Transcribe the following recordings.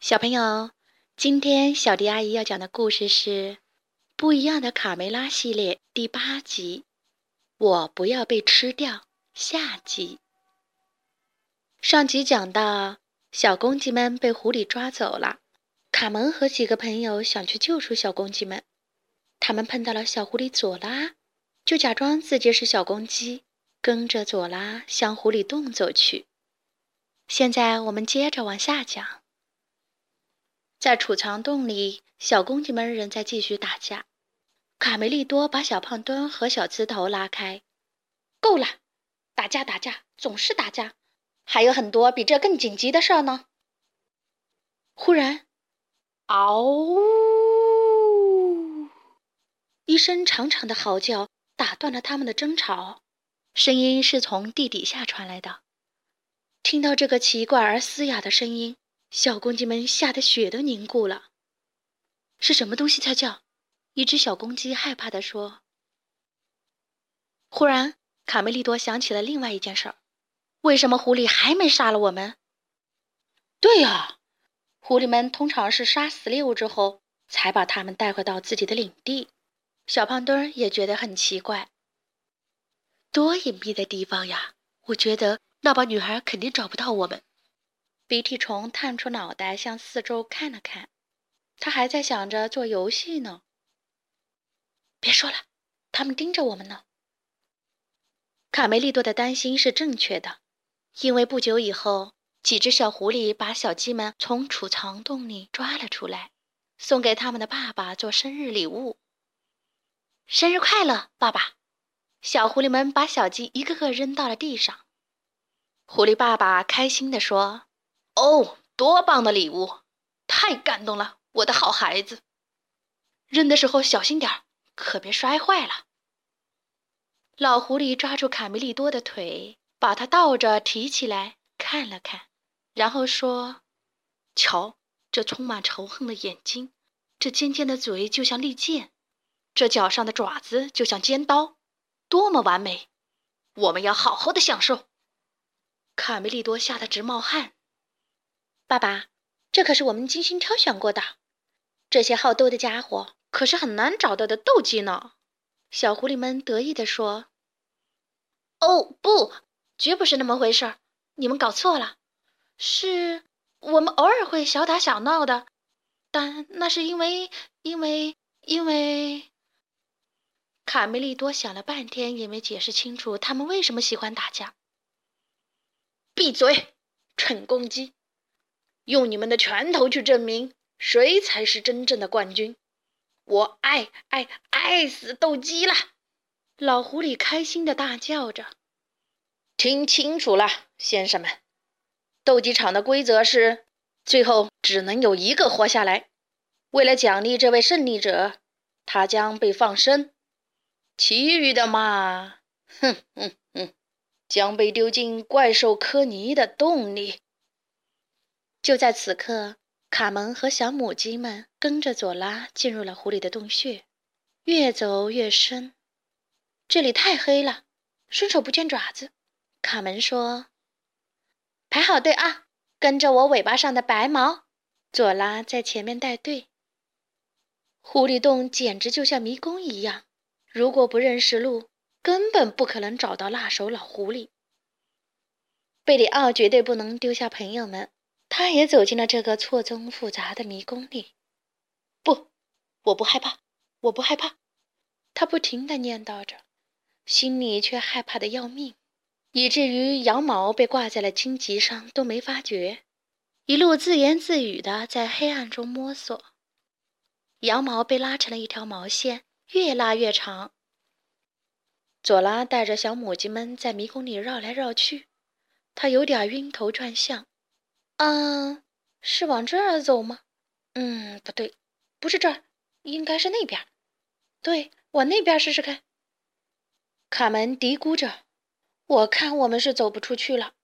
小朋友，今天小迪阿姨要讲的故事是《不一样的卡梅拉》系列第八集。我不要被吃掉。下集。上集讲到，小公鸡们被狐狸抓走了。卡门和几个朋友想去救出小公鸡们，他们碰到了小狐狸佐拉，就假装自己是小公鸡，跟着佐拉向狐狸洞走去。现在我们接着往下讲。在储藏洞里，小公鸡们仍在继续打架。卡梅利多把小胖墩和小刺头拉开。够了，打架打架，总是打架，还有很多比这更紧急的事儿呢。忽然，嗷呜！一声长长的嚎叫打断了他们的争吵，声音是从地底下传来的。听到这个奇怪而嘶哑的声音。小公鸡们吓得血都凝固了。是什么东西在叫？一只小公鸡害怕地说。忽然，卡梅利多想起了另外一件事儿：为什么狐狸还没杀了我们？对呀，狐狸们通常是杀死猎物之后，才把它们带回到自己的领地。小胖墩儿也觉得很奇怪。多隐蔽的地方呀！我觉得那帮女孩肯定找不到我们。鼻涕虫探出脑袋，向四周看了看。他还在想着做游戏呢。别说了，他们盯着我们呢。卡梅利多的担心是正确的，因为不久以后，几只小狐狸把小鸡们从储藏洞里抓了出来，送给他们的爸爸做生日礼物。生日快乐，爸爸！小狐狸们把小鸡一个个扔到了地上。狐狸爸爸开心地说。哦，多棒的礼物！太感动了，我的好孩子。扔的时候小心点儿，可别摔坏了。老狐狸抓住卡梅利多的腿，把他倒着提起来看了看，然后说：“瞧，这充满仇恨的眼睛，这尖尖的嘴就像利剑，这脚上的爪子就像尖刀，多么完美！我们要好好的享受。”卡梅利多吓得直冒汗。爸爸，这可是我们精心挑选过的。这些好斗的家伙可是很难找到的斗鸡呢。小狐狸们得意地说：“哦，不，绝不是那么回事儿，你们搞错了。是我们偶尔会小打小闹的，但那是因为，因为，因为……”卡梅利多想了半天也没解释清楚他们为什么喜欢打架。闭嘴，蠢公鸡！用你们的拳头去证明谁才是真正的冠军！我爱爱爱死斗鸡了！老狐狸开心的大叫着。听清楚了，先生们，斗鸡场的规则是，最后只能有一个活下来。为了奖励这位胜利者，他将被放生，其余的嘛，哼哼哼，将被丢进怪兽科尼的洞里。就在此刻，卡门和小母鸡们跟着佐拉进入了狐狸的洞穴，越走越深。这里太黑了，伸手不见爪子。卡门说：“排好队啊，跟着我尾巴上的白毛。”佐拉在前面带队。狐狸洞简直就像迷宫一样，如果不认识路，根本不可能找到那手老狐狸。贝里奥绝对不能丢下朋友们。他也走进了这个错综复杂的迷宫里。不，我不害怕，我不害怕。他不停地念叨着，心里却害怕的要命，以至于羊毛被挂在了荆棘上都没发觉，一路自言自语的在黑暗中摸索。羊毛被拉成了一条毛线，越拉越长。佐拉带着小母鸡们在迷宫里绕来绕去，他有点晕头转向。嗯，是往这儿走吗？嗯，不对，不是这儿，应该是那边。对，往那边试试看。卡门嘀咕着：“我看我们是走不出去了。”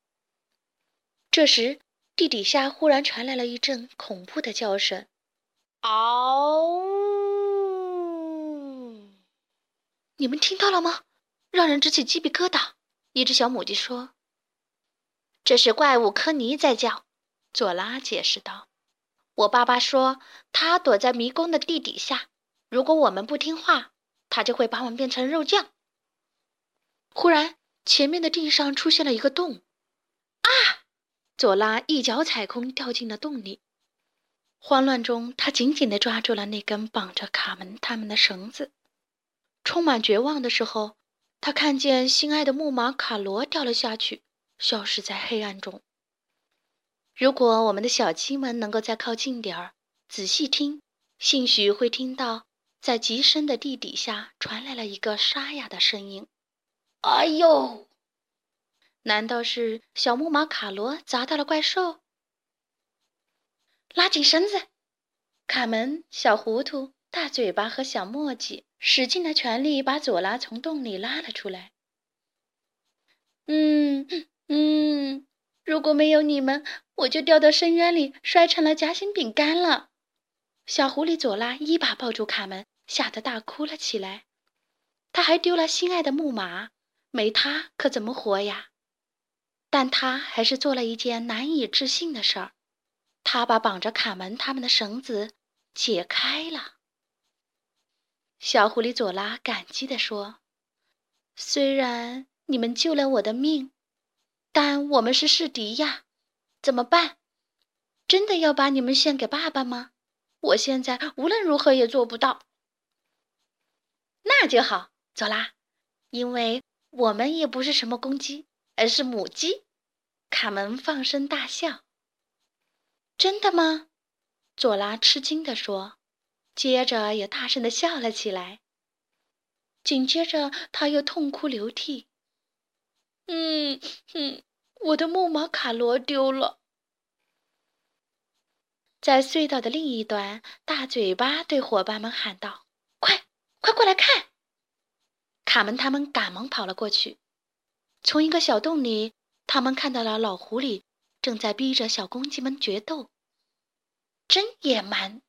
这时，地底下忽然传来了一阵恐怖的叫声：“嗷！”你们听到了吗？让人直起鸡皮疙瘩。一只小母鸡说：“这是怪物科尼在叫。”佐拉解释道：“我爸爸说，他躲在迷宫的地底下。如果我们不听话，他就会把我们变成肉酱。忽然，前面的地上出现了一个洞。啊！佐拉一脚踩空，掉进了洞里。慌乱中，他紧紧地抓住了那根绑着卡门他们的绳子。充满绝望的时候，他看见心爱的木马卡罗掉了下去，消失在黑暗中。如果我们的小鸡们能够再靠近点儿，仔细听，兴许会听到在极深的地底下传来了一个沙哑的声音：“哎呦！难道是小木马卡罗砸到了怪兽？”拉紧绳子，卡门、小糊涂、大嘴巴和小墨迹使尽了全力把佐拉从洞里拉了出来。嗯嗯。如果没有你们，我就掉到深渊里，摔成了夹心饼干了。小狐狸佐拉一把抱住卡门，吓得大哭了起来。他还丢了心爱的木马，没他可怎么活呀？但他还是做了一件难以置信的事儿，他把绑着卡门他们的绳子解开了。小狐狸佐拉感激地说：“虽然你们救了我的命。”但我们是世敌呀，怎么办？真的要把你们献给爸爸吗？我现在无论如何也做不到。那就好，佐拉，因为我们也不是什么公鸡，而是母鸡。卡门放声大笑。真的吗？佐拉吃惊地说，接着也大声地笑了起来。紧接着，他又痛哭流涕。嗯哼，我的木马卡罗丢了。在隧道的另一端，大嘴巴对伙伴们喊道：“快，快过来看！”卡门他们赶忙跑了过去。从一个小洞里，他们看到了老狐狸正在逼着小公鸡们决斗。真野蛮！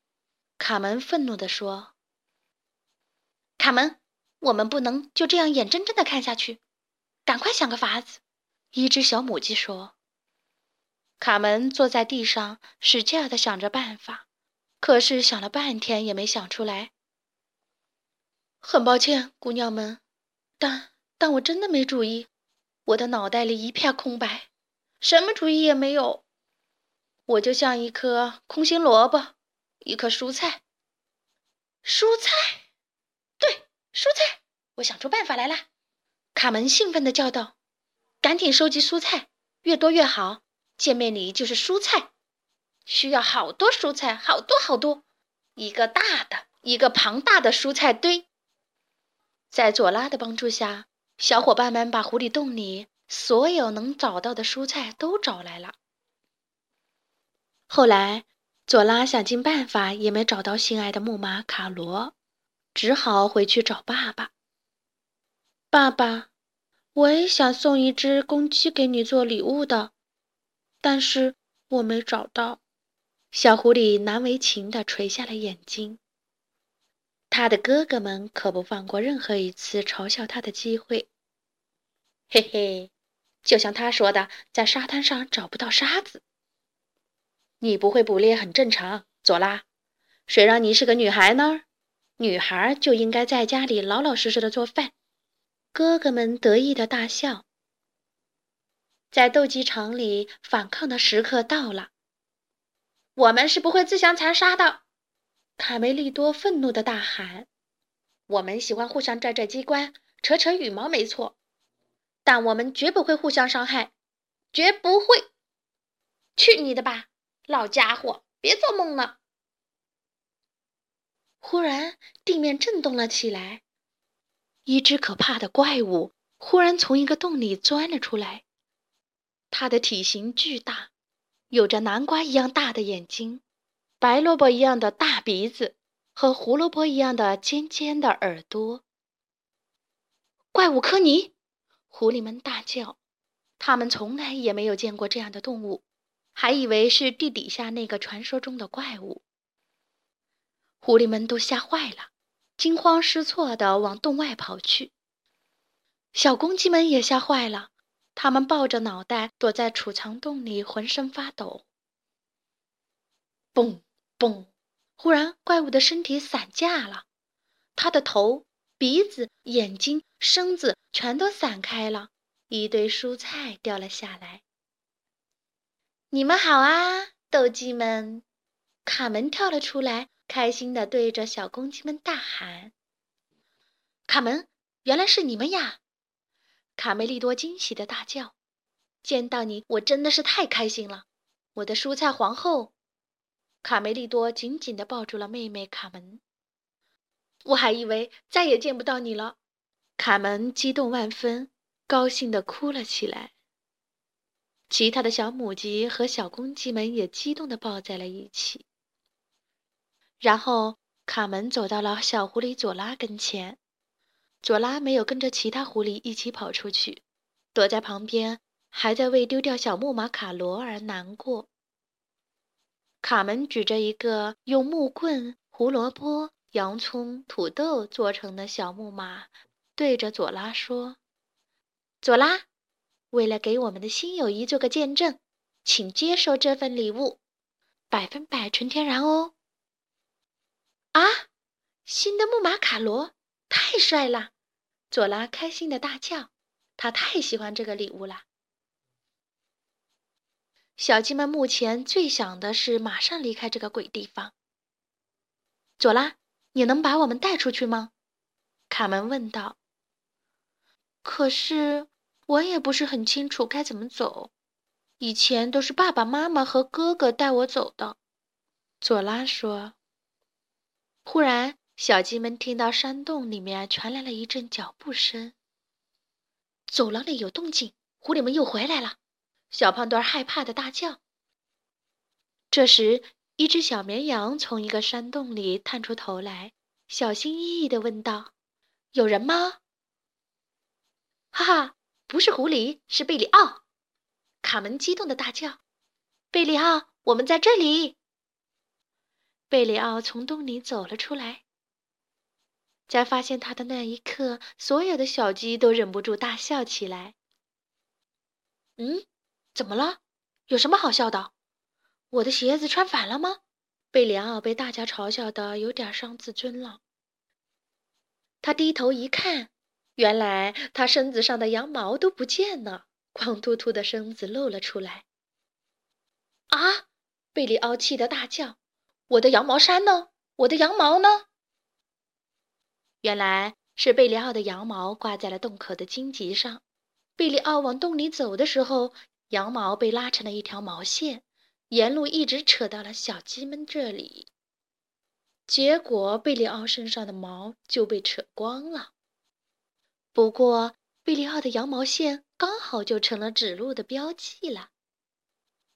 卡门愤怒地说：“卡门，我们不能就这样眼睁睁地看下去。”赶快想个法子！一只小母鸡说。卡门坐在地上，使劲儿地想着办法，可是想了半天也没想出来。很抱歉，姑娘们，但但我真的没主意，我的脑袋里一片空白，什么主意也没有。我就像一颗空心萝卜，一颗蔬菜。蔬菜，对，蔬菜，我想出办法来了。卡门兴奋地叫道：“赶紧收集蔬菜，越多越好！见面礼就是蔬菜，需要好多蔬菜，好多好多，一个大的，一个庞大的蔬菜堆。”在佐拉的帮助下，小伙伴们把狐狸洞里所有能找到的蔬菜都找来了。后来，佐拉想尽办法也没找到心爱的木马卡罗，只好回去找爸爸。爸爸，我也想送一只公鸡给你做礼物的，但是我没找到。小狐狸难为情地垂下了眼睛。他的哥哥们可不放过任何一次嘲笑他的机会。嘿嘿，就像他说的，在沙滩上找不到沙子。你不会捕猎很正常，佐拉。谁让你是个女孩呢？女孩就应该在家里老老实实的做饭。哥哥们得意的大笑。在斗鸡场里，反抗的时刻到了。我们是不会自相残杀的，卡梅利多愤怒的大喊。我们喜欢互相拽拽机关，扯扯羽毛，没错，但我们绝不会互相伤害，绝不会。去你的吧，老家伙，别做梦了。忽然，地面震动了起来。一只可怕的怪物忽然从一个洞里钻了出来，它的体型巨大，有着南瓜一样大的眼睛，白萝卜一样的大鼻子和胡萝卜一样的尖尖的耳朵。怪物科尼！狐狸们大叫，他们从来也没有见过这样的动物，还以为是地底下那个传说中的怪物。狐狸们都吓坏了。惊慌失措地往洞外跑去，小公鸡们也吓坏了，它们抱着脑袋躲在储藏洞里，浑身发抖。嘣嘣！忽然，怪物的身体散架了，它的头、鼻子、眼睛、身子全都散开了，一堆蔬菜掉了下来。你们好啊，斗鸡们！卡门跳了出来，开心地对着小公鸡们大喊：“卡门，原来是你们呀！”卡梅利多惊喜地大叫：“见到你，我真的是太开心了，我的蔬菜皇后！”卡梅利多紧紧地抱住了妹妹卡门。我还以为再也见不到你了，卡门激动万分，高兴地哭了起来。其他的小母鸡和小公鸡们也激动地抱在了一起。然后，卡门走到了小狐狸佐拉跟前。佐拉没有跟着其他狐狸一起跑出去，躲在旁边，还在为丢掉小木马卡罗而难过。卡门举着一个用木棍、胡萝卜、洋葱、土豆做成的小木马，对着佐拉说：“佐拉。”为了给我们的新友谊做个见证，请接受这份礼物，百分百纯天然哦！新的木马卡罗太帅了！佐拉开心的大叫，他太喜欢这个礼物了。小鸡们目前最想的是马上离开这个鬼地方。佐拉，你能把我们带出去吗？卡门问道。可是。我也不是很清楚该怎么走，以前都是爸爸妈妈和哥哥带我走的。佐拉说。忽然，小鸡们听到山洞里面传来了一阵脚步声。走廊里有动静，狐狸们又回来了。小胖墩害怕的大叫。这时，一只小绵羊从一个山洞里探出头来，小心翼翼的问道：“有人吗？”哈哈。不是狐狸，是贝里奥！卡门激动的大叫：“贝里奥，我们在这里！”贝里奥从洞里走了出来，在发现他的那一刻，所有的小鸡都忍不住大笑起来。“嗯，怎么了？有什么好笑的？我的鞋子穿反了吗？”贝里奥被大家嘲笑的有点伤自尊了。他低头一看。原来他身子上的羊毛都不见了，光秃秃的身子露了出来。啊！贝里奥气得大叫：“我的羊毛衫呢？我的羊毛呢？”原来是贝里奥的羊毛挂在了洞口的荆棘上。贝里奥往洞里走的时候，羊毛被拉成了一条毛线，沿路一直扯到了小鸡们这里。结果贝里奥身上的毛就被扯光了。不过，贝利奥的羊毛线刚好就成了指路的标记了。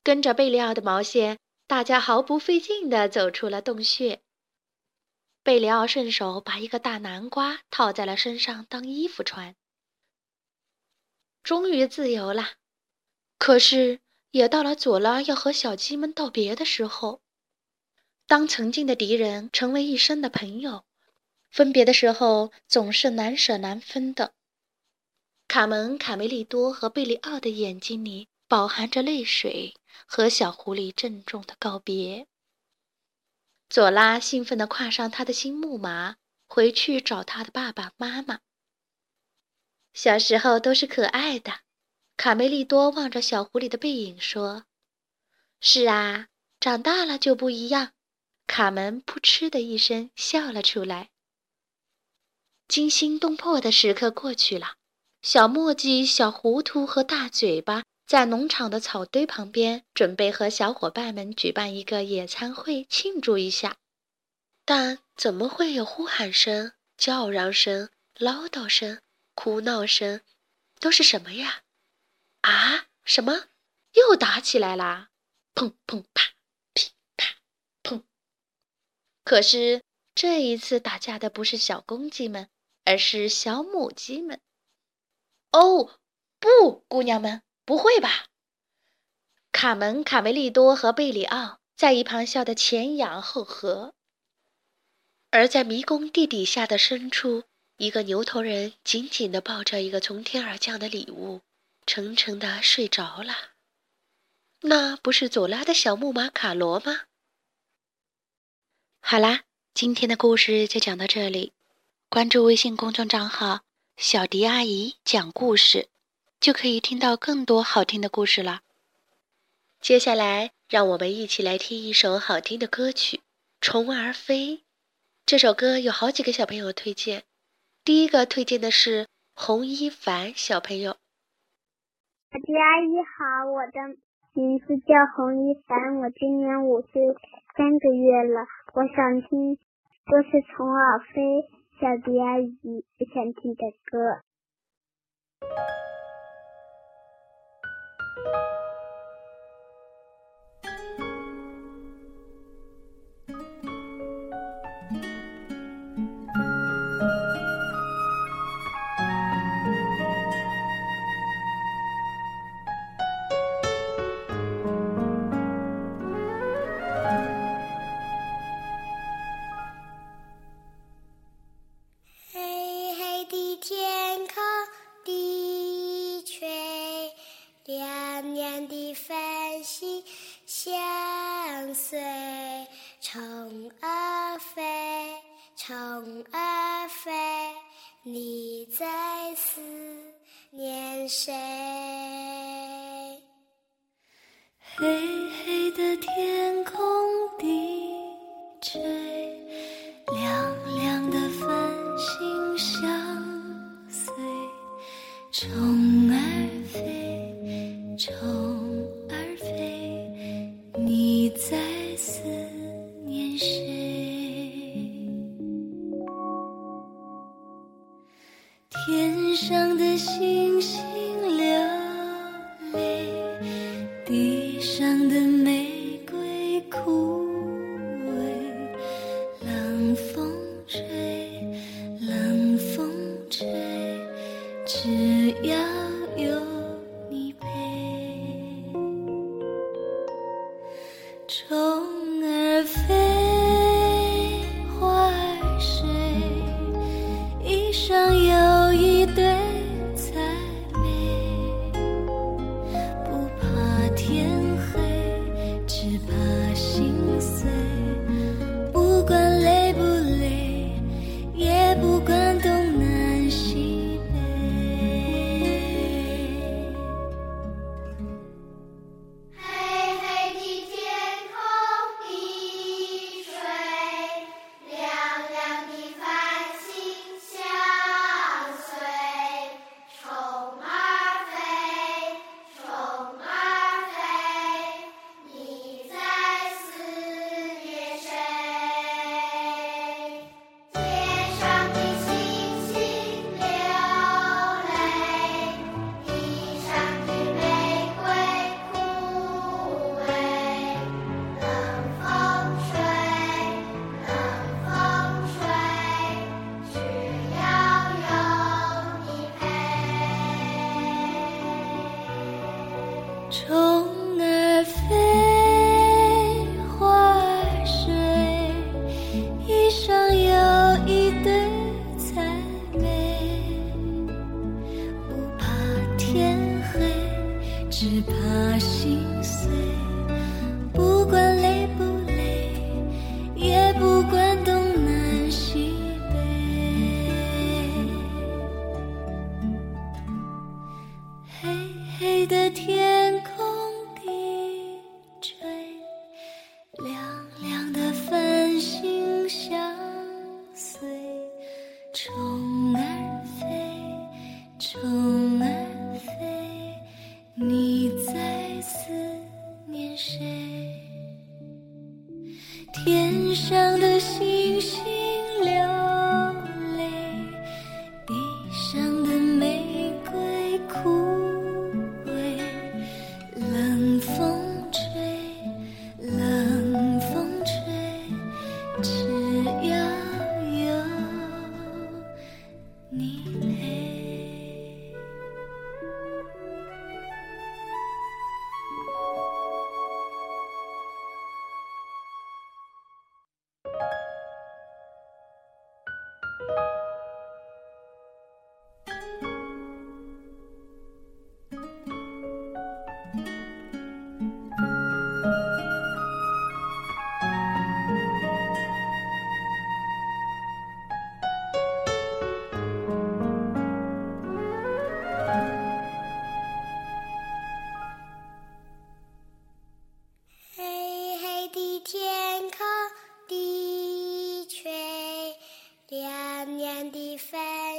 跟着贝利奥的毛线，大家毫不费劲地走出了洞穴。贝里奥顺手把一个大南瓜套在了身上当衣服穿，终于自由了。可是，也到了佐拉要和小鸡们道别的时候。当曾经的敌人成为一生的朋友。分别的时候总是难舍难分的。卡门、卡梅利多和贝里奥的眼睛里饱含着泪水，和小狐狸郑重的告别。佐拉兴奋地跨上他的新木马，回去找他的爸爸妈妈。小时候都是可爱的，卡梅利多望着小狐狸的背影说：“是啊，长大了就不一样。”卡门扑哧的一声笑了出来。惊心动魄的时刻过去了，小墨迹、小糊涂和大嘴巴在农场的草堆旁边，准备和小伙伴们举办一个野餐会，庆祝一下。但怎么会有呼喊声、叫嚷声、唠叨声、哭闹声？都是什么呀？啊？什么？又打起来啦！砰砰啪，噼啪砰。可是这一次打架的不是小公鸡们。而是小母鸡们。哦，不，姑娘们，不会吧？卡门、卡梅利多和贝里奥在一旁笑得前仰后合。而在迷宫地底下的深处，一个牛头人紧紧地抱着一个从天而降的礼物，沉沉地睡着了。那不是佐拉的小木马卡罗吗？好啦，今天的故事就讲到这里。关注微信公众账号“小迪阿姨讲故事”，就可以听到更多好听的故事了。接下来，让我们一起来听一首好听的歌曲《虫儿飞》。这首歌有好几个小朋友推荐，第一个推荐的是洪一凡小朋友。小迪阿姨好，我的。名字叫洪一凡，我今年五岁三个月了。我想听歌是《虫儿飞》，小迪阿姨我想听的歌。Thank you. 虫的天你。来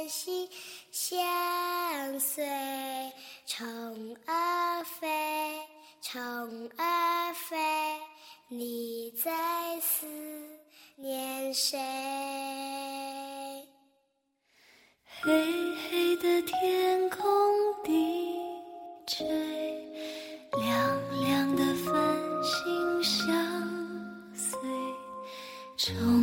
心相随虫儿飞虫儿飞你在思念谁？黑黑的天空低垂亮亮的繁星相随虫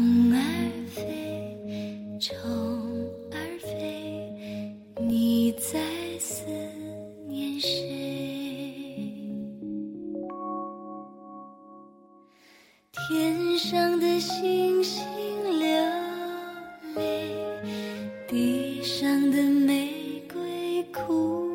上的玫瑰枯萎。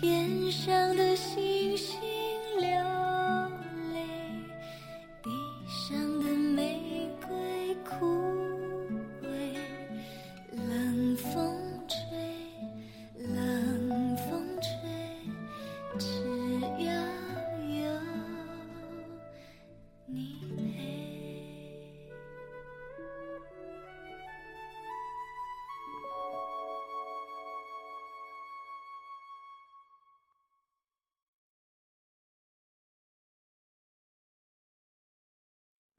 天上的星星流